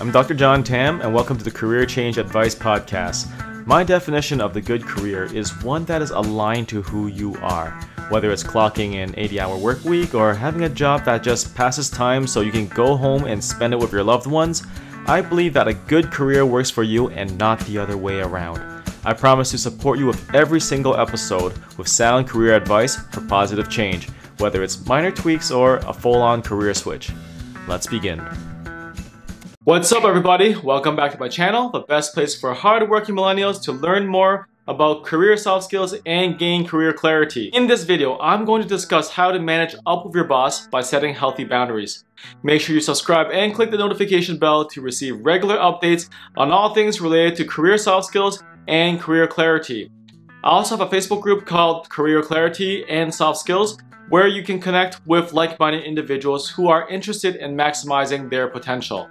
I'm Dr. John Tam, and welcome to the Career Change Advice Podcast. My definition of the good career is one that is aligned to who you are, whether it's clocking an 80 hour work week or having a job that just passes time so you can go home and spend it with your loved ones. I believe that a good career works for you and not the other way around. I promise to support you with every single episode with sound career advice for positive change, whether it's minor tweaks or a full on career switch. Let's begin. What's up, everybody? Welcome back to my channel, the best place for hardworking millennials to learn more about career soft skills and gain career clarity. In this video, I'm going to discuss how to manage up with your boss by setting healthy boundaries. Make sure you subscribe and click the notification bell to receive regular updates on all things related to career soft skills and career clarity. I also have a Facebook group called Career Clarity and Soft Skills where you can connect with like-minded individuals who are interested in maximizing their potential.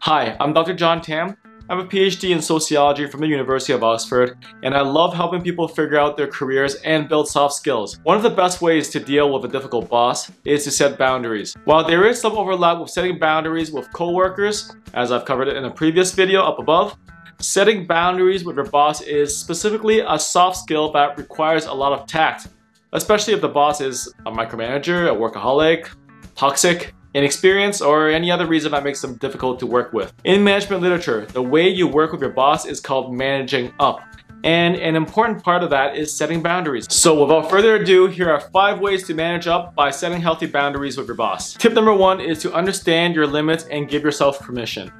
Hi, I'm Dr. John Tam. I have a PhD in sociology from the University of Oxford, and I love helping people figure out their careers and build soft skills. One of the best ways to deal with a difficult boss is to set boundaries. While there is some overlap with setting boundaries with coworkers, as I've covered it in a previous video up above, setting boundaries with your boss is specifically a soft skill that requires a lot of tact, especially if the boss is a micromanager, a workaholic, toxic, inexperience, or any other reason that makes them difficult to work with. In management literature, the way you work with your boss is called managing up. And an important part of that is setting boundaries. So without further ado, here are five ways to manage up by setting healthy boundaries with your boss. Tip number one is to understand your limits and give yourself permission.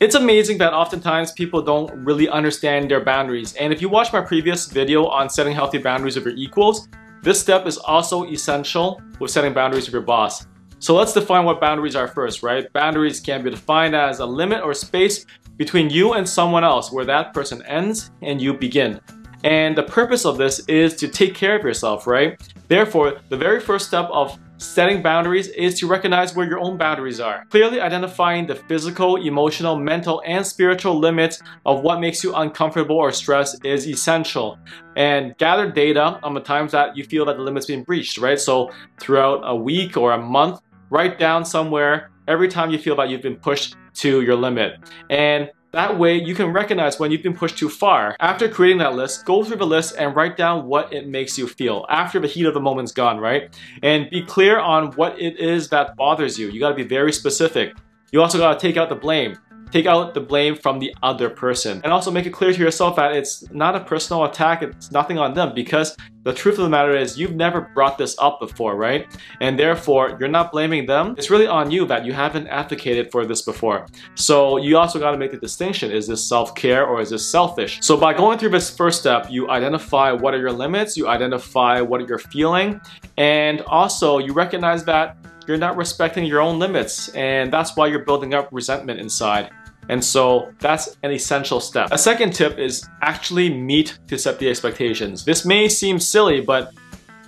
It's amazing that oftentimes people don't really understand their boundaries. And if you watch my previous video on setting healthy boundaries with your equals, this step is also essential with setting boundaries with your boss. So let's define what boundaries are first, right? Boundaries can be defined as a limit or space between you and someone else where that person ends and you begin. And the purpose of this is to take care of yourself, right? Therefore, the very first step of setting boundaries is to recognize where your own boundaries are. Clearly identifying the physical, emotional, mental, and spiritual limits of what makes you uncomfortable or stressed is essential. And gather data on the times that you feel that the limit's been breached, right? So throughout a week or a month, write down somewhere every time you feel that you've been pushed to your limit. And that way you can recognize when you've been pushed too far. After creating that list, go through the list and write down what it makes you feel after the heat of the moment's gone, right? And be clear on what it is that bothers you. You gotta be very specific. You also gotta take out the blame take out the blame from the other person. And also make it clear to yourself that it's not a personal attack, it's nothing on them because the truth of the matter is you've never brought this up before, right? And therefore, you're not blaming them. It's really on you that you haven't advocated for this before. So you also got to make the distinction. Is this self-care or is this selfish? So by going through this first step, you identify what are your limits, you identify what you're feeling, and also you recognize that you're not respecting your own limits and that's why you're building up resentment inside. And so that's an essential step. A second tip is actually meet to set the expectations. This may seem silly, but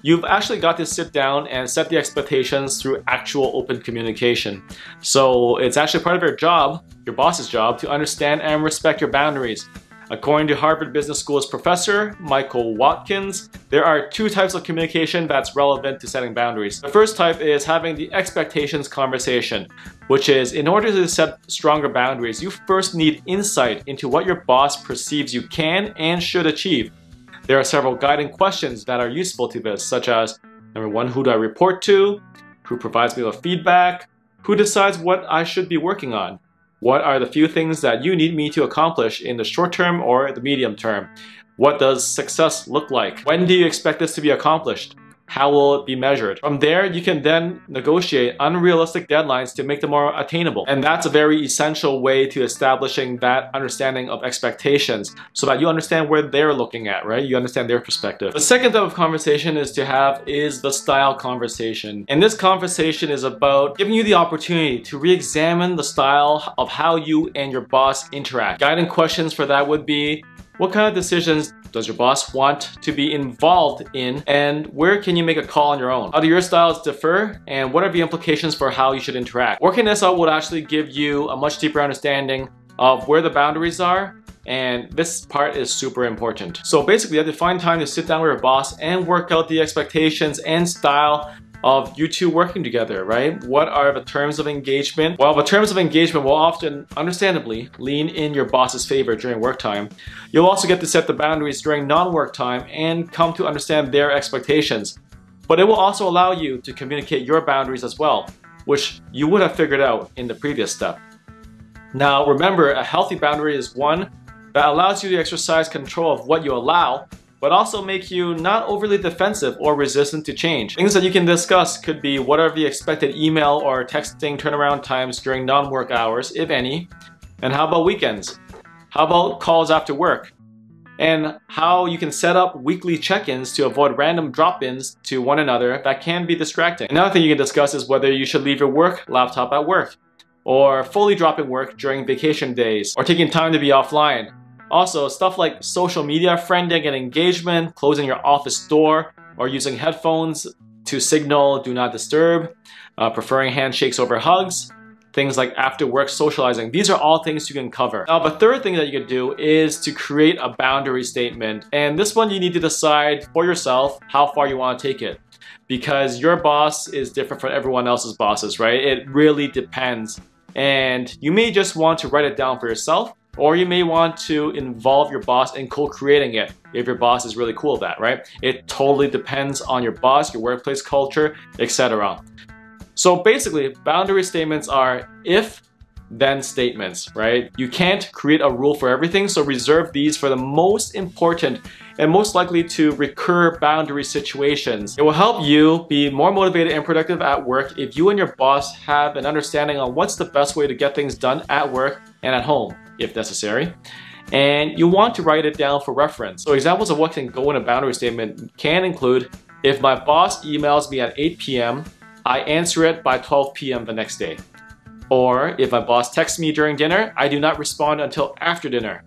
you've actually got to sit down and set the expectations through actual open communication. So it's actually part of your job, your boss's job, to understand and respect your boundaries. According to Harvard Business School's professor, Michael Watkins, there are two types of communication that's relevant to setting boundaries. The first type is having the expectations conversation, which is in order to set stronger boundaries, you first need insight into what your boss perceives you can and should achieve. There are several guiding questions that are useful to this, such as number one, who do I report to? Who provides me with feedback? Who decides what I should be working on? What are the few things that you need me to accomplish in the short term or the medium term? What does success look like? When do you expect this to be accomplished? How will it be measured? From there, you can then negotiate unrealistic deadlines to make them more attainable. And that's a very essential way to establishing that understanding of expectations so that you understand where they're looking at, right? You understand their perspective. The second type of conversation is to have is the style conversation. And this conversation is about giving you the opportunity to re-examine the style of how you and your boss interact. Guiding questions for that would be, what kind of decisions does your boss want to be involved in? And where can you make a call on your own? How do your styles differ? And what are the implications for how you should interact? Working this out would actually give you a much deeper understanding of where the boundaries are and this part is super important. So basically you have to find time to sit down with your boss and work out the expectations and style of you two working together, right? What are the terms of engagement? Well, the terms of engagement will often, understandably, lean in your boss's favor during work time. You'll also get to set the boundaries during non-work time and come to understand their expectations. But it will also allow you to communicate your boundaries as well, which you would have figured out in the previous step. Now, remember, a healthy boundary is one that allows you to exercise control of what you allow but also make you not overly defensive or resistant to change. Things that you can discuss could be what are the expected email or texting turnaround times during non-work hours, if any, and how about weekends? How about calls after work? And how you can set up weekly check-ins to avoid random drop-ins to one another that can be distracting. Another thing you can discuss is whether you should leave your work laptop at work, or fully dropping work during vacation days, or taking time to be offline, also, stuff like social media friending and engagement, closing your office door, or using headphones to signal do not disturb, uh, preferring handshakes over hugs, things like after work socializing. These are all things you can cover. Now, the third thing that you can do is to create a boundary statement. And this one you need to decide for yourself how far you want to take it. Because your boss is different from everyone else's bosses, right? It really depends. And you may just want to write it down for yourself or you may want to involve your boss in co-creating it if your boss is really cool with that, right? It totally depends on your boss, your workplace culture, etc. So basically, boundary statements are if then statements, right? You can't create a rule for everything, so reserve these for the most important and most likely to recur boundary situations. It will help you be more motivated and productive at work if you and your boss have an understanding on what's the best way to get things done at work and at home, if necessary. And you want to write it down for reference. So examples of what can go in a boundary statement can include, if my boss emails me at 8 p.m., I answer it by 12 p.m. the next day. Or if my boss texts me during dinner, I do not respond until after dinner.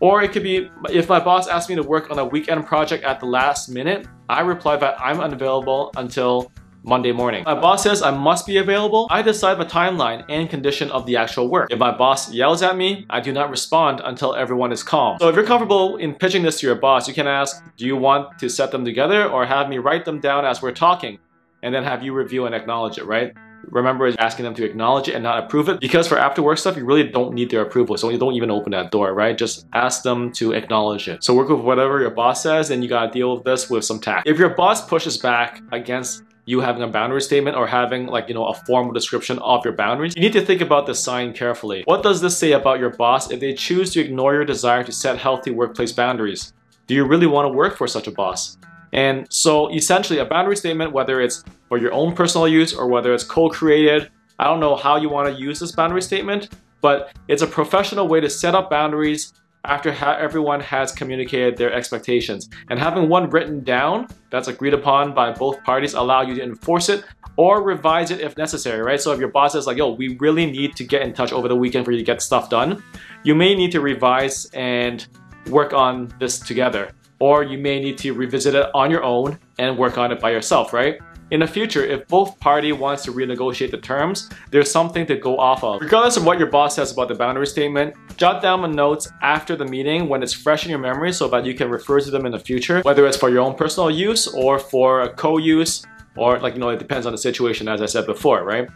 Or it could be if my boss asks me to work on a weekend project at the last minute, I reply that I'm unavailable until Monday morning. My boss says I must be available, I decide the timeline and condition of the actual work. If my boss yells at me, I do not respond until everyone is calm. So if you're comfortable in pitching this to your boss, you can ask, do you want to set them together or have me write them down as we're talking? And then have you review and acknowledge it, right? remember is asking them to acknowledge it and not approve it because for after work stuff you really don't need their approval so you don't even open that door right just ask them to acknowledge it so work with whatever your boss says and you gotta deal with this with some tact if your boss pushes back against you having a boundary statement or having like you know a formal description of your boundaries you need to think about the sign carefully. What does this say about your boss if they choose to ignore your desire to set healthy workplace boundaries? Do you really want to work for such a boss? And so essentially a boundary statement, whether it's for your own personal use or whether it's co-created, I don't know how you want to use this boundary statement, but it's a professional way to set up boundaries after everyone has communicated their expectations. And having one written down that's agreed upon by both parties allow you to enforce it or revise it if necessary, right? So if your boss is like, yo, we really need to get in touch over the weekend for you to get stuff done, you may need to revise and work on this together or you may need to revisit it on your own and work on it by yourself, right? In the future, if both party wants to renegotiate the terms, there's something to go off of. Regardless of what your boss says about the boundary statement, jot down the notes after the meeting when it's fresh in your memory so that you can refer to them in the future, whether it's for your own personal use or for a co-use, or like, you know, it depends on the situation as I said before, right?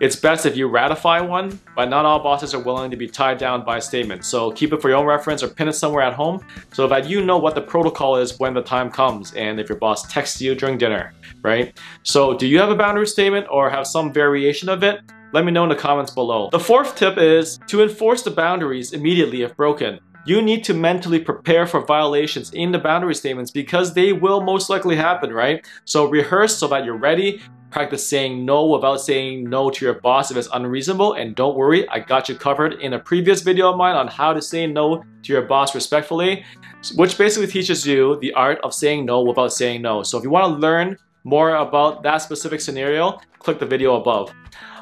It's best if you ratify one, but not all bosses are willing to be tied down by a statement. So keep it for your own reference or pin it somewhere at home so that you know what the protocol is when the time comes and if your boss texts you during dinner, right? So do you have a boundary statement or have some variation of it? Let me know in the comments below. The fourth tip is to enforce the boundaries immediately if broken. You need to mentally prepare for violations in the boundary statements because they will most likely happen, right? So rehearse so that you're ready Practice saying no without saying no to your boss if it's unreasonable. And don't worry, I got you covered in a previous video of mine on how to say no to your boss respectfully, which basically teaches you the art of saying no without saying no. So if you want to learn more about that specific scenario, click the video above.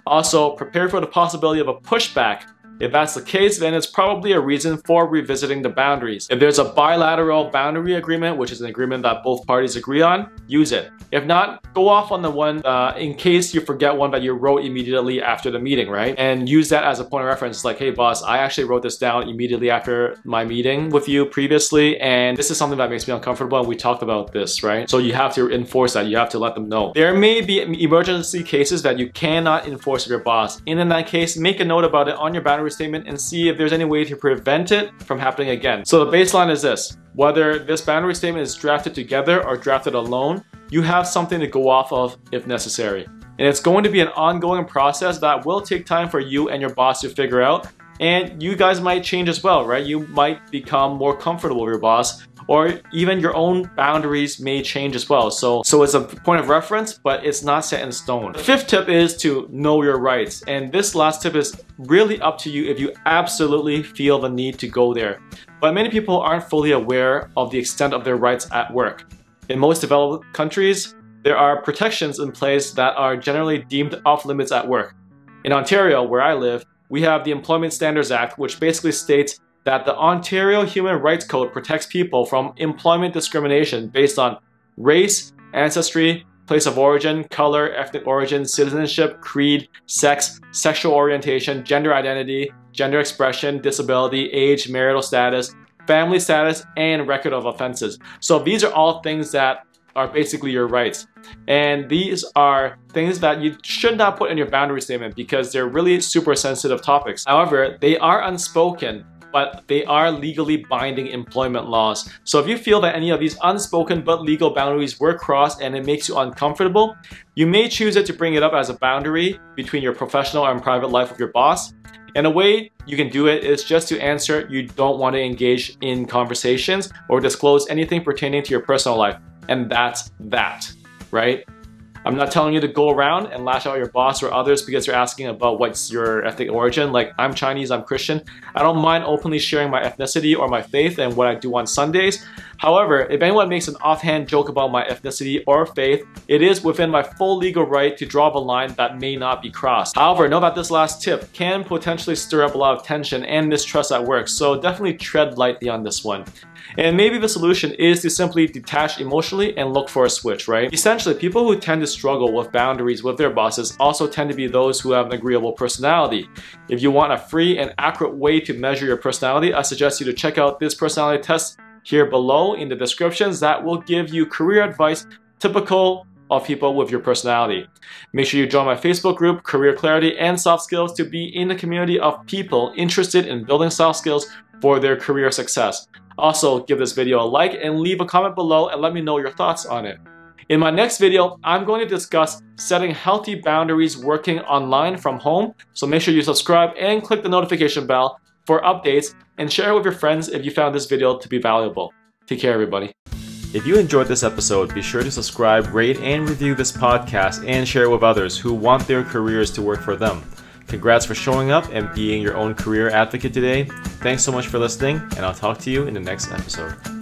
Also, prepare for the possibility of a pushback If that's the case, then it's probably a reason for revisiting the boundaries. If there's a bilateral boundary agreement, which is an agreement that both parties agree on, use it. If not, go off on the one uh, in case you forget one that you wrote immediately after the meeting, right? And use that as a point of reference. Like, hey boss, I actually wrote this down immediately after my meeting with you previously, and this is something that makes me uncomfortable, and we talked about this, right? So you have to enforce that. You have to let them know. There may be emergency cases that you cannot enforce with your boss. And in that case, make a note about it on your boundary statement and see if there's any way to prevent it from happening again. So the baseline is this. Whether this boundary statement is drafted together or drafted alone, you have something to go off of if necessary. And it's going to be an ongoing process that will take time for you and your boss to figure out. And you guys might change as well, right? You might become more comfortable with your boss or even your own boundaries may change as well. So, so it's a point of reference, but it's not set in stone. The fifth tip is to know your rights. And this last tip is really up to you if you absolutely feel the need to go there. But many people aren't fully aware of the extent of their rights at work. In most developed countries, there are protections in place that are generally deemed off limits at work. In Ontario, where I live, we have the Employment Standards Act, which basically states that the Ontario Human Rights Code protects people from employment discrimination based on race, ancestry, place of origin, color, ethnic origin, citizenship, creed, sex, sexual orientation, gender identity, gender expression, disability, age, marital status, family status, and record of offenses. So these are all things that are basically your rights. And these are things that you should not put in your boundary statement because they're really super sensitive topics. However, they are unspoken but they are legally binding employment laws. So if you feel that any of these unspoken but legal boundaries were crossed and it makes you uncomfortable, you may choose it to bring it up as a boundary between your professional and private life with your boss. And a way you can do it is just to answer you don't want to engage in conversations or disclose anything pertaining to your personal life. And that's that, right? I'm not telling you to go around and lash out at your boss or others because you're asking about what's your ethnic origin. Like, I'm Chinese, I'm Christian. I don't mind openly sharing my ethnicity or my faith and what I do on Sundays. However, if anyone makes an offhand joke about my ethnicity or faith, it is within my full legal right to draw the line that may not be crossed. However, know that this last tip can potentially stir up a lot of tension and mistrust at work, so definitely tread lightly on this one. And maybe the solution is to simply detach emotionally and look for a switch, right? Essentially, people who tend to struggle with boundaries with their bosses also tend to be those who have an agreeable personality. If you want a free and accurate way to measure your personality, I suggest you to check out this personality test here below in the descriptions that will give you career advice typical of people with your personality. Make sure you join my Facebook group, Career Clarity and Soft Skills to be in the community of people interested in building soft skills for their career success. Also, give this video a like and leave a comment below and let me know your thoughts on it. In my next video, I'm going to discuss setting healthy boundaries working online from home, so make sure you subscribe and click the notification bell for updates and share it with your friends if you found this video to be valuable. Take care everybody. If you enjoyed this episode, be sure to subscribe, rate, and review this podcast and share it with others who want their careers to work for them. Congrats for showing up and being your own career advocate today. Thanks so much for listening, and I'll talk to you in the next episode.